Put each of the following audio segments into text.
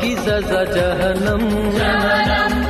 کی سزا جہنم. جہنم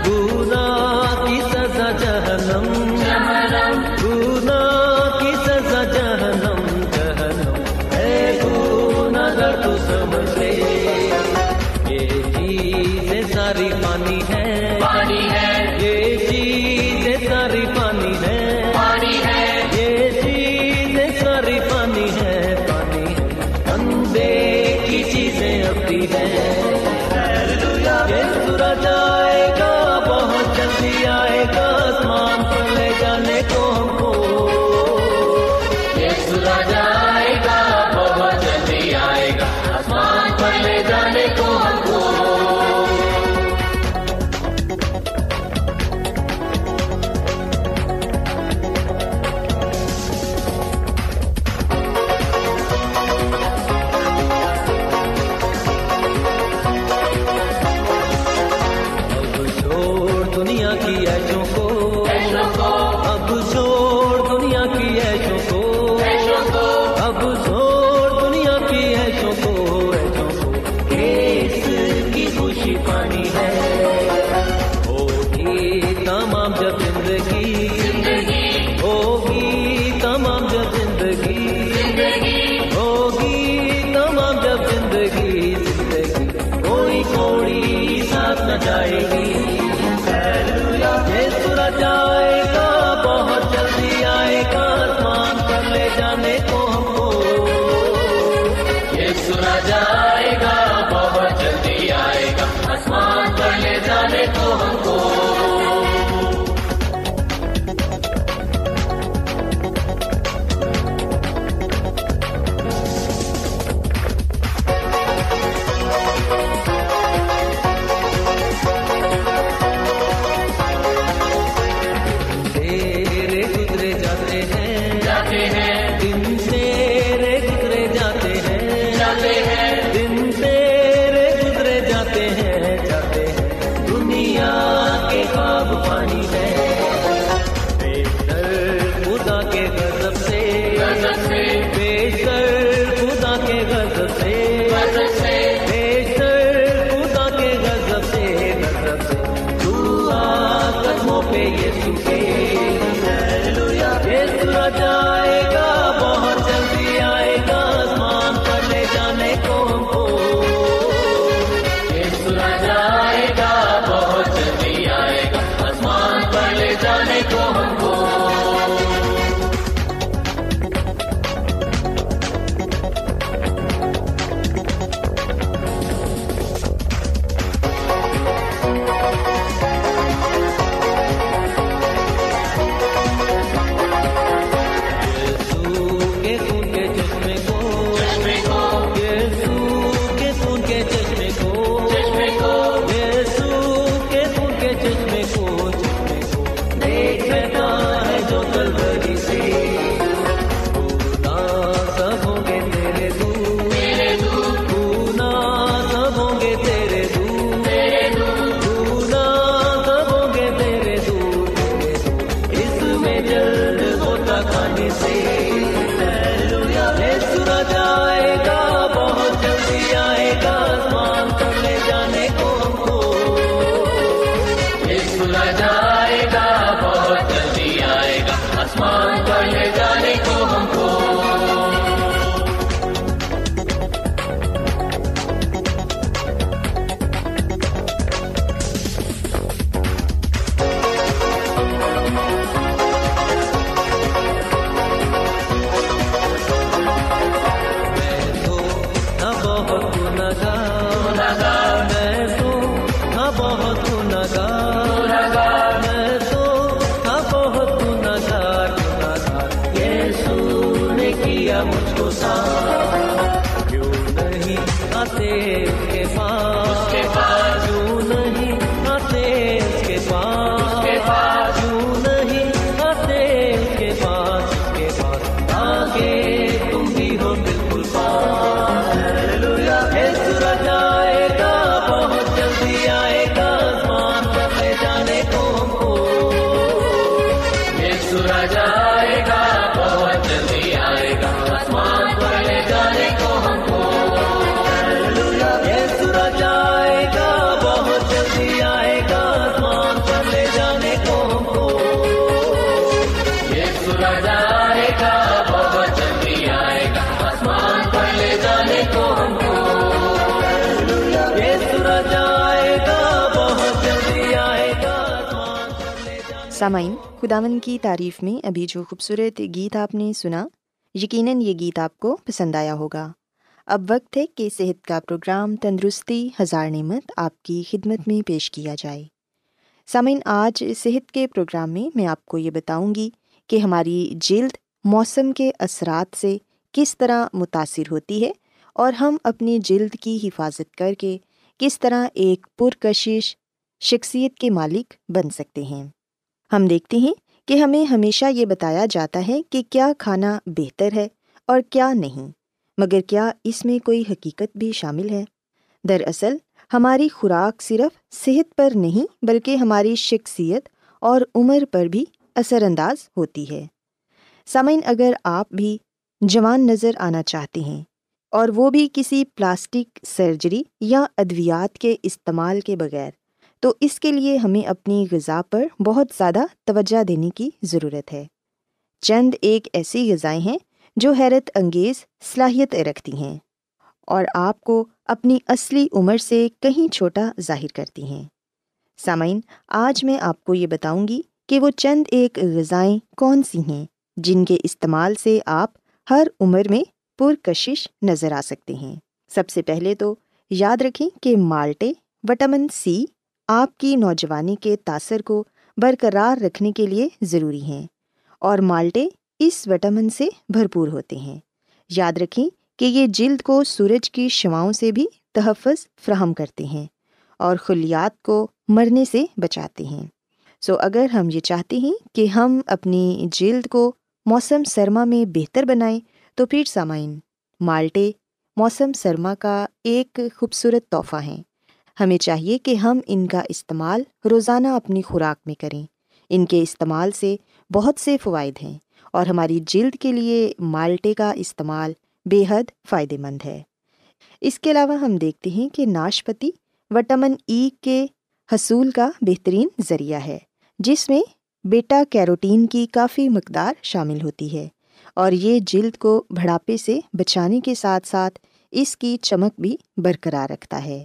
سامعین خداون کی تعریف میں ابھی جو خوبصورت گیت آپ نے سنا، یقیناً یہ گیت آپ کو پسند آیا ہوگا۔ اب وقت ہے کہ صحت کا پروگرام تندرستی ہزار نعمت آپ کی خدمت میں پیش کیا جائے۔ سامعین، آج صحت کے پروگرام میں میں آپ کو یہ بتاؤں گی کہ ہماری جلد موسم کے اثرات سے کس طرح متاثر ہوتی ہے اور ہم اپنی جلد کی حفاظت کر کے کس طرح ایک پرکشش شخصیت کے مالک بن سکتے ہیں۔ ہم دیکھتے ہیں کہ ہمیں ہمیشہ یہ بتایا جاتا ہے کہ کیا کھانا بہتر ہے اور کیا نہیں، مگر کیا اس میں کوئی حقیقت بھی شامل ہے؟ دراصل، ہماری خوراک صرف صحت پر نہیں بلکہ ہماری شخصیت اور عمر پر بھی اثر انداز ہوتی ہے۔ سامعین، اگر آپ بھی جوان نظر آنا چاہتے ہیں اور وہ بھی کسی پلاسٹک سرجری یا ادویات کے استعمال کے بغیر تو اس کے لیے ہمیں اپنی غذا پر بہت زیادہ توجہ دینے کی ضرورت ہے۔ چند ایک ایسی غذائیں ہیں جو حیرت انگیز صلاحیت رکھتی ہیں اور آپ کو اپنی اصلی عمر سے کہیں چھوٹا ظاہر کرتی ہیں۔ سامعین، آج میں آپ کو یہ بتاؤں گی کہ وہ چند ایک غذائیں کون سی ہیں جن کے استعمال سے آپ ہر عمر میں پرکشش نظر آ سکتے ہیں۔ سب سے پہلے تو یاد رکھیں کہ مالٹے، وٹامن سی آپ کی نوجوانی کے تاثر کو برقرار رکھنے کے لیے ضروری ہیں اور مالٹے اس وٹامن سے بھرپور ہوتے ہیں۔ یاد رکھیں کہ یہ جلد کو سورج کی شعاؤں سے بھی تحفظ فراہم کرتے ہیں اور خلیات کو مرنے سے بچاتے ہیں۔ سو اگر ہم یہ چاہتے ہیں کہ ہم اپنی جلد کو موسم سرما میں بہتر بنائیں تو پھر سامعین، مالٹے موسم سرما کا ایک خوبصورت تحفہ ہیں۔ ہمیں چاہیے کہ ہم ان کا استعمال روزانہ اپنی خوراک میں کریں۔ ان کے استعمال سے بہت سے فوائد ہیں اور ہماری جلد کے لیے مالٹے کا استعمال بے حد فائدہ مند ہے۔ اس کے علاوہ ہم دیکھتے ہیں کہ ناشپتی وٹامن ای کے حصول کا بہترین ذریعہ ہے، جس میں بیٹا کیروٹین کی کافی مقدار شامل ہوتی ہے اور یہ جلد کو بڑھاپے سے بچانے کے ساتھ ساتھ اس کی چمک بھی برقرار رکھتا ہے۔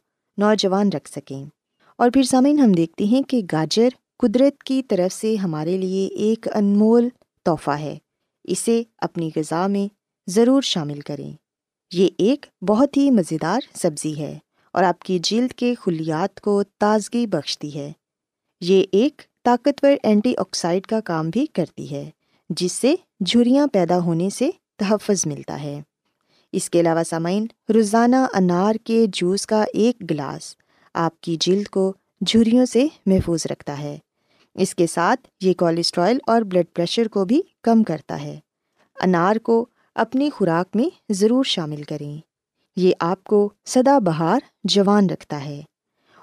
نوجوان رکھ سکیں۔ اور پھر سامعین، ہم دیکھتے ہیں کہ گاجر قدرت کی طرف سے ہمارے لیے ایک انمول تحفہ ہے۔ اسے اپنی غذا میں ضرور شامل کریں۔ یہ ایک بہت ہی مزیدار سبزی ہے اور آپ کی جلد کے خلیات کو تازگی بخشتی ہے۔ یہ ایک طاقتور اینٹی آکسائڈ کا کام بھی کرتی ہے، جس سے جھریاں پیدا ہونے سے تحفظ ملتا ہے۔ اس کے علاوہ سامعین، روزانہ انار کے جوس کا ایک گلاس آپ کی جلد کو جھریوں سے محفوظ رکھتا ہے۔ اس کے ساتھ یہ کولیسٹرائل اور بلڈ پریشر کو بھی کم کرتا ہے۔ انار کو اپنی خوراک میں ضرور شامل کریں۔ یہ آپ کو سدا بہار جوان رکھتا ہے۔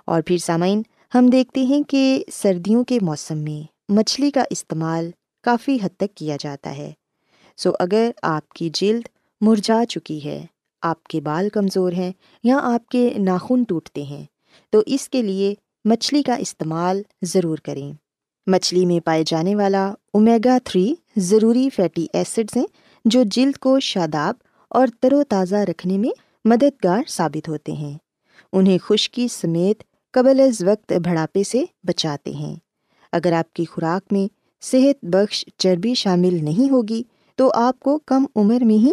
اور پھر سامعین، ہم دیکھتے ہیں کہ سردیوں کے موسم میں مچھلی کا استعمال کافی حد تک کیا جاتا ہے۔ سو اگر آپ کی جلد مرجھا چکی ہے۔ آپ کے بال کمزور ہیں یا آپ کے ناخن ٹوٹتے ہیں۔ تو اس کے لیے مچھلی کا استعمال ضرور کریں۔ مچھلی میں پائے جانے والا اومیگا تھری ضروری فیٹی ایسڈز ہیں جو جلد کو شاداب اور تر و تازہ رکھنے میں مددگار ثابت ہوتے ہیں۔ انہیں خشکی سمیت قبل از وقت بڑھاپے سے بچاتے ہیں۔ اگر آپ کی خوراک میں صحت بخش چربی شامل نہیں ہوگی تو آپ کو کم عمر میں ہی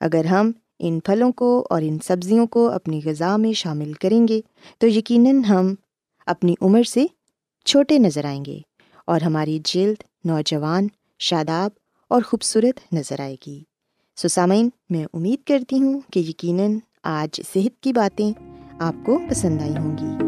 اگر ہم ان پھلوں کو اور ان سبزیوں کو اپنی غذا میں شامل کریں گے، تو یقیناً ہم اپنی عمر سے چھوٹے نظر آئیں گے اور ہماری جلد نوجوان، شاداب اور خوبصورت نظر آئے گی۔ سسامین میں امید کرتی ہوں کہ یقیناً آج صحت کی باتیں آپ کو پسند آئی ہوں گی۔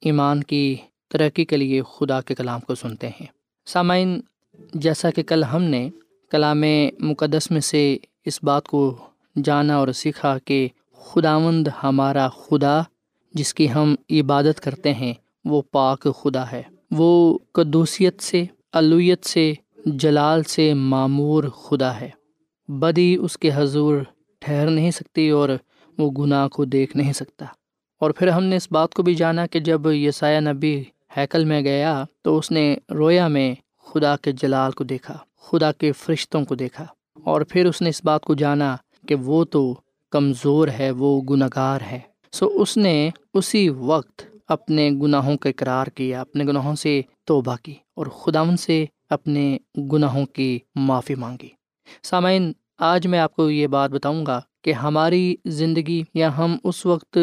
ایمان کی ترقی کے لیے خدا کے کلام کو سنتے ہیں۔ سامعین، جیسا کہ کل ہم نے کلام مقدس میں سے اس بات کو جانا اور سیکھا کہ خداوند ہمارا خدا، جس کی ہم عبادت کرتے ہیں، وہ پاک خدا ہے۔ وہ قدوسیت سے الویت سے، جلال سے معمور خدا ہے۔ بدی اس کے حضور ٹھہر نہیں سکتی اور وہ گناہ کو دیکھ نہیں سکتا۔ اور پھر ہم نے اس بات کو بھی جانا کہ جب یسایہ نبی ہیکل میں گیا تو اس نے رویا میں خدا کے جلال کو دیکھا، خدا کے فرشتوں کو دیکھا۔ اور پھر اس نے اس بات کو جانا کہ وہ تو کمزور ہے، وہ گناہ گار ہے۔ سو اس نے اسی وقت اپنے گناہوں کا اقرار کیا، اپنے گناہوں سے توبہ کی اور خدا سے اپنے گناہوں کی معافی مانگی۔ سامعین، آج میں آپ کو یہ بات بتاؤں گا کہ ہماری زندگی یا ہم اس وقت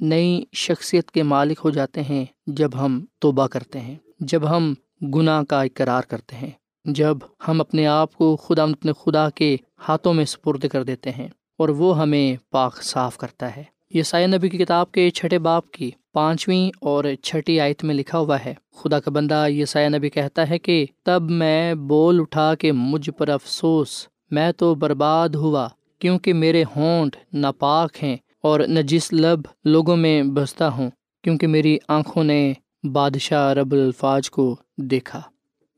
نئی شخصیت کے مالک ہو جاتے ہیں جب ہم توبہ کرتے ہیں، جب ہم گناہ کا اقرار کرتے ہیں، جب ہم اپنے آپ کو خدا اپنے خدا کے ہاتھوں میں سپرد کر دیتے ہیں اور وہ ہمیں پاک صاف کرتا ہے۔ یہ سائے نبی کی کتاب کے چھٹے باپ کی پانچویں اور چھٹی آیت میں لکھا ہوا ہے، خدا کا بندہ یہ سایہ نبی کہتا ہے کہ تب میں بول اٹھا کے مجھ پر افسوس، میں تو برباد ہوا کیونکہ میرے ہونٹ ناپاک ہیں۔ اور نجس لب لوگوں میں بستا ہوں، کیونکہ میری آنکھوں نے بادشاہ رب الفاظ کو دیکھا۔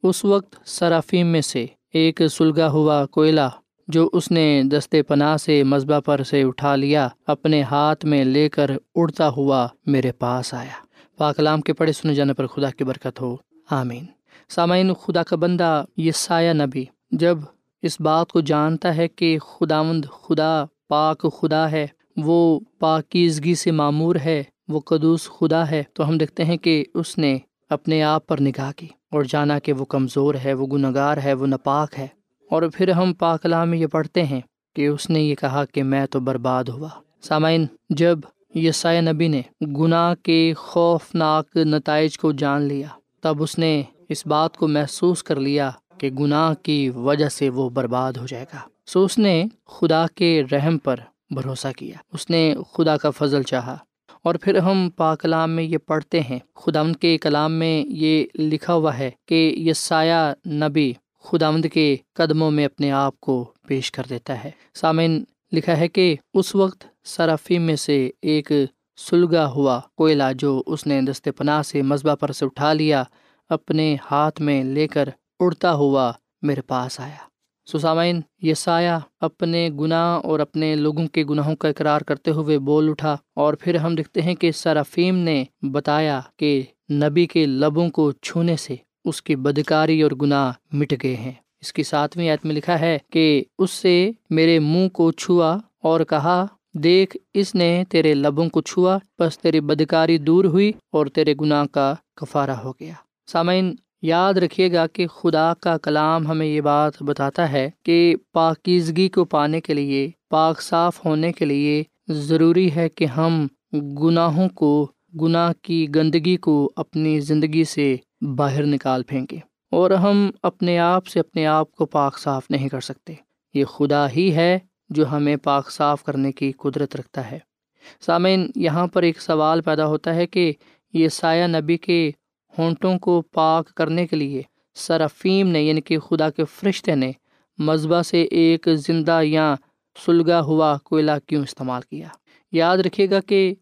اس وقت صرافیم میں سے ایک سلگا ہوا کوئلہ، جو اس نے دستے پناہ سے مذبح پر سے اٹھا لیا، اپنے ہاتھ میں لے کر اڑتا ہوا میرے پاس آیا۔ پاکلام کے پڑھے سنے جانے پر خدا کی برکت ہو۔ آمین۔ سامعین، خدا کا بندہ یہ سایہ نبی، جب اس بات کو جانتا ہے کہ خداوند خدا، پاک خدا ہے وہ پاکیزگی سے معمور ہے، وہ قدوس خدا ہے۔ تو ہم دیکھتے ہیں کہ اس نے اپنے آپ پر نگاہ کی اور جانا کہ وہ کمزور ہے، وہ گنگار ہے، وہ ناپاک ہے۔ اور پھر ہم پاکلام میں یہ پڑھتے ہیں کہ اس نے یہ کہا کہ میں تو برباد ہوا۔ سامعین، جب یسائے نبی نے گناہ کے خوفناک نتائج کو جان لیا، تب اس نے اس بات کو محسوس کر لیا کہ گناہ کی وجہ سے وہ برباد ہو جائے گا۔ سو اس نے خدا کے رحم پر بھروسہ کیا۔ اس نے خدا کا فضل چاہا۔ اور پھر ہم پاکلام میں یہ پڑھتے ہیں۔ خدا کے کلام میں یہ لکھا ہوا ہے کہ یہ سایہ نبی خدا کے قدموں میں اپنے آپ کو پیش کر دیتا ہے۔ سامعین، لکھا ہے کہ اس وقت صرافی میں سے ایک سلگا ہوا کوئلہ جو اس نے دست پناہ سے مذبح پر سے اٹھا لیا، اپنے ہاتھ میں لے کر اڑتا ہوا میرے پاس آیا۔ سسامین یہ سایہ اپنے گناہ اور اپنے لوگوں کے گناہوں کا اقرار کرتے ہوئے بول اٹھا اور پھر ہم دیکھتے ہیں کہ سرافیم نے بتایا کہ نبی کے لبوں کو چھونے سے اس کی بدکاری اور گناہ مٹ گئے ہیں۔ اس کی ساتویں آیت میں لکھا ہے کہ اس سے میرے منہ کو چھوا اور کہا، دیکھ، اس نے تیرے لبوں کو چھوا بس تیری بدکاری دور ہوئی اور تیرے گناہ کا کفارہ ہو گیا۔ سامعین یاد رکھیے گا کہ خدا کا کلام ہمیں یہ بات بتاتا ہے کہ پاکیزگی کو پانے کے لیے، پاک صاف ہونے کے لیے ضروری ہے کہ ہم گناہوں کو، گناہ کی گندگی کو اپنی زندگی سے باہر نکال پھینکیں اور ہم اپنے آپ سے اپنے آپ کو پاک صاف نہیں کر سکتے۔ یہ خدا ہی ہے جو ہمیں پاک صاف کرنے کی قدرت رکھتا ہے۔ سامعین، یہاں پر ایک سوال پیدا ہوتا ہے کہ یہ سایہ نبی کے ہونٹوں کو پاک کرنے کے لیے سرافیم نے یعنی کہ خدا کے فرشتے نے، مذبح سے ایک زندہ یا سلگا ہوا کوئلہ کیوں استعمال کیا؟ یاد رکھیے گا کہ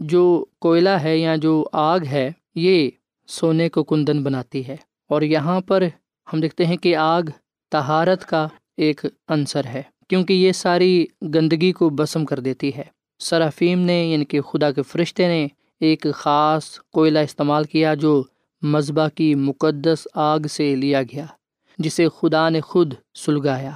جو کوئلہ ہے یا جو آگ ہے، یہ سونے کو کندن بناتی ہے۔ اور یہاں پر ہم دیکھتے ہیں کہ آگ تہارت کا ایک عنصر ہے، کیونکہ یہ ساری گندگی کو بسم کر دیتی ہے۔ سرافیم نے یعنی کہ خدا کے فرشتے نے، ایک خاص کوئلہ استعمال کیا جو مذبح کی مقدس آگ سے لیا گیا، جسے خدا نے خود سلگایا۔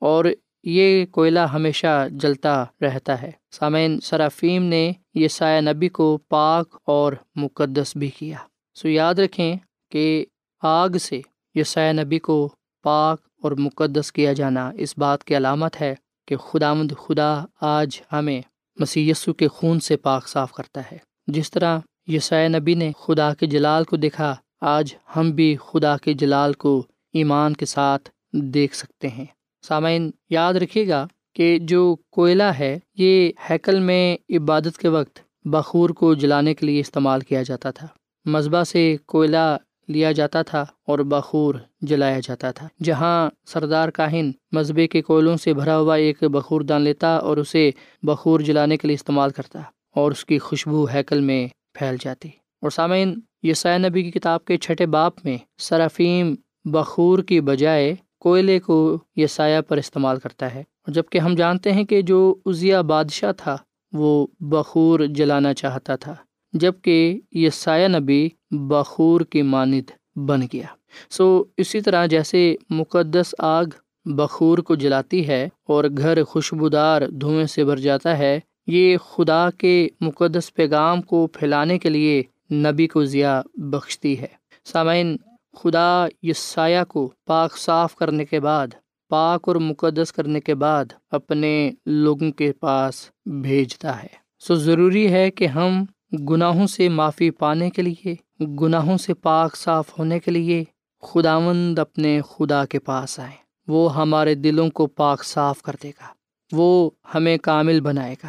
اور یہ کوئلہ ہمیشہ جلتا رہتا ہے۔ سامعین صرافیم نے یہ سایہ نبی کو پاک اور مقدس بھی کیا۔ سو یاد رکھیں کہ آگ سے یہ سایہ نبی کو پاک اور مقدس کیا جانا اس بات کی علامت ہے کہ خدا مد خدا آج ہمیں مسی کے خون سے پاک صاف کرتا ہے۔ جس طرح یسائے نبی نے خدا کے جلال کو دیکھا، آج ہم بھی خدا کے جلال کو ایمان کے ساتھ دیکھ سکتے ہیں۔ سامعین، یاد رکھیے گا کہ جو کوئلہ ہے، یہ ہیکل میں عبادت کے وقت بخور کو جلانے کے لیے استعمال کیا جاتا تھا۔ مذبح سے کوئلہ لیا جاتا تھا اور بخور جلایا جاتا تھا۔ جہاں سردار کاہن مذبے کے کوئلوں سے بھرا ہوا ایک بخور دان لیتا اور اسے بخور جلانے کے لیے استعمال کرتا اور اس کی خوشبو ہیکل میں پھیل جاتی۔ اور سامعین یسایہ نبی کی کتاب کے چھٹے باپ میں صرافیم بخور کی بجائے کوئلے کو یسایہ پر استعمال کرتا ہے۔ جبکہ ہم جانتے ہیں کہ جو عزیہ بادشاہ تھا، وہ بخور جلانا چاہتا تھا جبکہ یہ سایہ نبی بخور کی مانند بن گیا۔ سو اسی طرح جیسے مقدس آگ بخور کو جلاتی ہے اور گھر خوشبودار دھوئیں سے بھر جاتا ہے یہ خدا کے مقدس پیغام کو پھیلانے کے لیے نبی کو ضیا بخشتی ہے۔ سامعین، خدا یہ سایہ کو پاک صاف کرنے کے بعد، پاک اور مقدس کرنے کے بعد اپنے لوگوں کے پاس بھیجتا ہے۔ سو ضروری ہے کہ ہم گناہوں سے معافی پانے کے لیے، گناہوں سے پاک صاف ہونے کے لیے خداوند اپنے خدا کے پاس آئیں۔ وہ ہمارے دلوں کو پاک صاف کر دے گا۔ وہ ہمیں کامل بنائے گا۔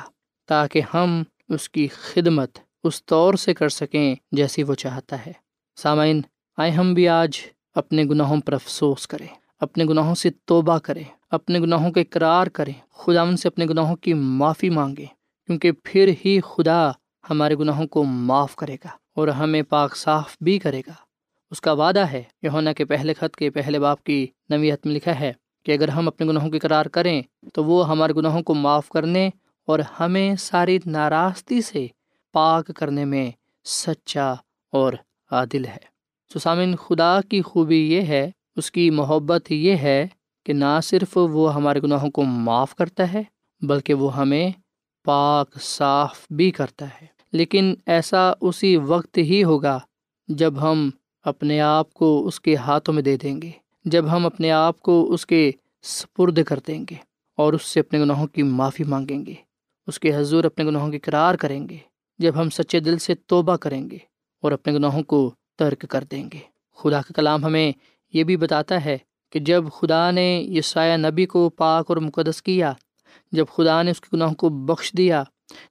تاکہ ہم اس کی خدمت اس طور سے کر سکیں جیسی وہ چاہتا ہے۔ سامعین آئے ہم بھی آج اپنے گناہوں پر افسوس کریں، اپنے گناہوں سے توبہ کریں، اپنے گناہوں کے اقرار کریں۔ خدا ان سے اپنے گناہوں کی معافی مانگیں، کیونکہ پھر ہی خدا ہمارے گناہوں کو معاف کرے گا اور ہمیں پاک صاف بھی کرے گا۔ اس کا وعدہ ہے یونا کے پہلے خط کے پہلے باپ کی نویت میں لکھا ہے کہ اگر ہم اپنے گناہوں کی قرار کریں تو وہ ہمارے گناہوں کو معاف کرنے اور ہمیں ساری ناراستی سے پاک کرنے میں سچا اور عادل ہے۔ سسامن خدا کی خوبی یہ ہے، اس کی محبت یہ ہے کہ نہ صرف وہ ہمارے گناہوں کو معاف کرتا ہے، بلکہ وہ ہمیں پاک، صاف بھی کرتا ہے۔ لیکن ایسا اسی وقت ہی ہوگا جب ہم اپنے آپ کو اس کے ہاتھوں میں دے دیں گے، جب ہم اپنے آپ کو اس کے سپرد کر دیں گے اور اس سے اپنے گناہوں کی معافی مانگیں گے۔ اس کے حضور اپنے گناہوں کی قرار کریں گے جب ہم سچے دل سے توبہ کریں گے اور اپنے گناہوں کو ترک کر دیں گے۔ خدا کا کلام ہمیں یہ بھی بتاتا ہے کہ جب خدا نے یہ سایہ نبی کو پاک اور مقدس کیا، جب خدا نے اس کے گناہوں کو بخش دیا،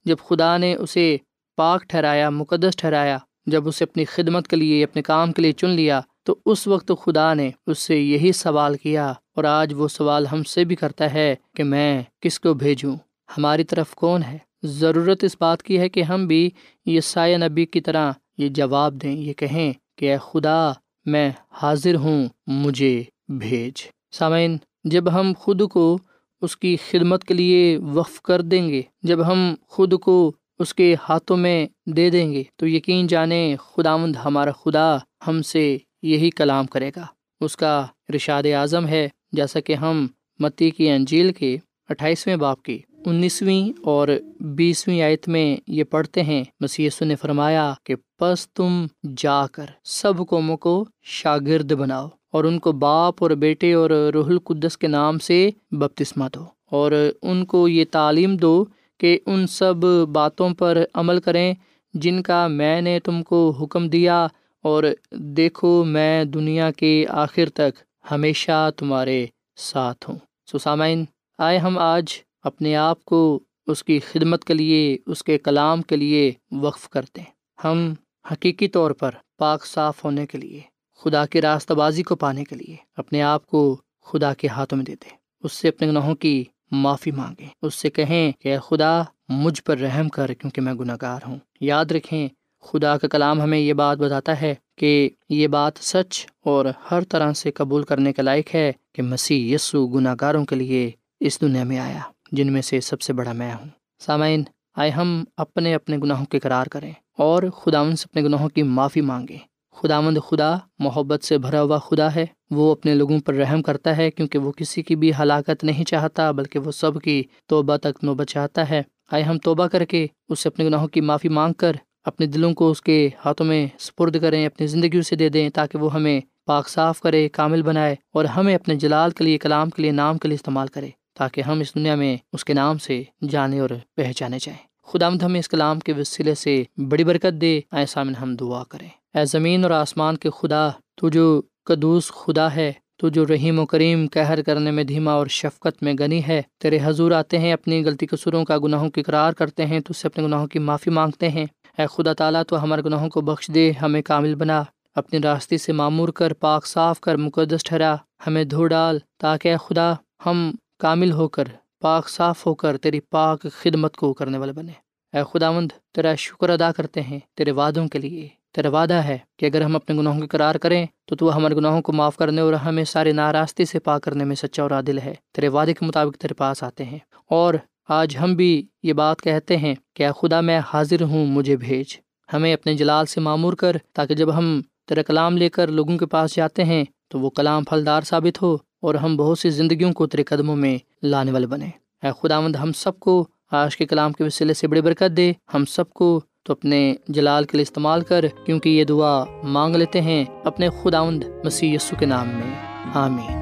جب خدا نے اسے پاک ٹھہرایا، مقدس ٹھہرایا، جب اسے اپنی خدمت کے لیے، اپنے کام کے لیے چن لیا، تو اس وقت خدا نے اس سے یہی سوال کیا اور آج وہ سوال ہم سے بھی کرتا ہے کہ میں کس کو بھیجوں؟ ہماری طرف کون ہے؟ ضرورت اس بات کی ہے کہ ہم بھی یہ سایہ نبی کی طرح یہ جواب دیں، یہ کہیں کہ اے خدا، میں حاضر ہوں، مجھے بھیج۔ سامعین، جب ہم خود کو اس کی خدمت کے لیے وقف کر دیں گے، جب ہم خود کو اس کے ہاتھوں میں دے دیں گے، تو یقین جانیں خداوند ہمارا خدا ہم سے یہی کلام کرے گا۔ اس کا رشاد اعظم ہے، جیسا کہ ہم متی کی انجیل کے اٹھائیسویں باپ کی انیسویں اور بیسویں آیت میں یہ پڑھتے ہیں۔ مسی نے فرمایا کہ پس تم جا کر سب قوموں کو شاگرد بناؤ اور ان کو باپ اور بیٹے اور روح القدس کے نام سے بپتسمہ دو اور ان کو یہ تعلیم دو کہ ان سب باتوں پر عمل کریں جن کا میں نے تم کو حکم دیا اور دیکھو میں دنیا کے آخر تک ہمیشہ تمہارے ساتھ ہوں۔ سسامین آئے ہم آج اپنے آپ کو اس کی خدمت کے لیے، اس کے کلام کے لیے وقف کرتے ہیں۔ ہم حقیقی طور پر پاک صاف ہونے کے لیے، خدا کی راستہ بازی کو پانے کے لیے اپنے آپ کو خدا کے ہاتھوں میں دیتے اس سے اپنے گناہوں کی معافی مانگیں اس سے کہیں کہ خدا مجھ پر رحم کر کیونکہ میں گناہ گار ہوں۔ یاد رکھیں، خدا کا کلام ہمیں یہ بات بتاتا ہے کہ یہ بات سچ اور ہر طرح سے قبول کرنے کے لائق ہے کہ مسیح یسو گناہ گاروں کے لیے اس دنیا میں آیا۔ جن میں سے سب سے بڑا میں ہوں۔ سامعین، آئے ہم اپنے اپنے گناہوں کے قرار کریں اور خداون سے اپنے گناہوں کی معافی مانگیں۔ خداوند خدا محبت سے بھرا ہوا خدا ہے۔ وہ اپنے لوگوں پر رحم کرتا ہے کیونکہ وہ کسی کی بھی ہلاکت نہیں چاہتا بلکہ وہ سب کی توبہ تک نوبت چاہتا ہے۔ آئے ہم توبہ کر کے اس سے اپنے گناہوں کی معافی مانگ کر اپنے دلوں کو اس کے ہاتھوں میں سپرد کریں، اپنی زندگی سے دے دیں تاکہ وہ ہمیں پاک صاف کرے، کامل بنائے اور ہمیں اپنے جلال کے لیے، کلام کے لیے، نام کے لیے استعمال کرے۔ تاکہ ہم اس دنیا میں اس کے نام سے جانے اور پہچانے جائیں۔ خدا مد ہمیں اس کلام کے وسیلے سے بڑی برکت دے۔ ایسا میں ہم دعا کریں۔ اے زمین اور آسمان کے خدا، تو جو قدوس خدا ہے، تو جو رحیم و کریم کہر کرنے میں دھیما اور شفقت میں گنی ہے۔ تیرے حضور آتے ہیں، اپنی غلطی قصوروں کا گناہوں کی قرار کرتے ہیں، تو اس سے اپنے گناہوں کی معافی مانگتے ہیں۔ اے خدا تعالیٰ، تو ہمارے گناہوں کو بخش دے، ہمیں کامل بنا۔ اپنی راستے سے معمور کر، پاک صاف کر، مقدس ٹھہرا۔ ہمیں دھو ڈال، تاکہ اے خدا، ہم کامل ہو کر، پاک صاف ہو کر تیری پاک خدمت کو کرنے والے بنے۔ اے خدا مند تیرا شکر ادا کرتے ہیں تیرے وعدوں کے لیے۔ تیرا وعدہ ہے کہ اگر ہم اپنے گناہوں کی قرار کریں، تو تو ہمارے گناہوں کو معاف کرنے اور ہمیں سارے ناراستے سے پا کرنے میں سچا اور عادل ہے۔ تیرے وعدے کے مطابق تیرے پاس آتے ہیں۔ اور آج ہم بھی یہ بات کہتے ہیں کہ اے خدا، میں حاضر ہوں، مجھے بھیج۔ ہمیں اپنے جلال سے معمور کر، تاکہ جب ہم تیرا کلام لے کر لوگوں کے پاس جاتے ہیں، تو وہ کلام پھلدار ثابت ہو۔ اور ہم بہت سی زندگیوں کو تیرے قدموں میں لانے والے بنے۔ اے خدا مند ہم سب کو آج کے کلام کے وسیلے سے بڑی برکت دے۔ ہم سب کو تو اپنے جلال کے لیے استعمال کر، کیونکہ یہ دعا مانگ لیتے ہیں اپنے خداوند مسیح یسو کے نام میں۔ آمین۔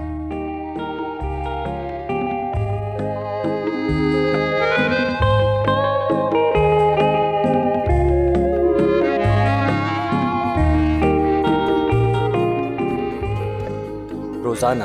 روزانہ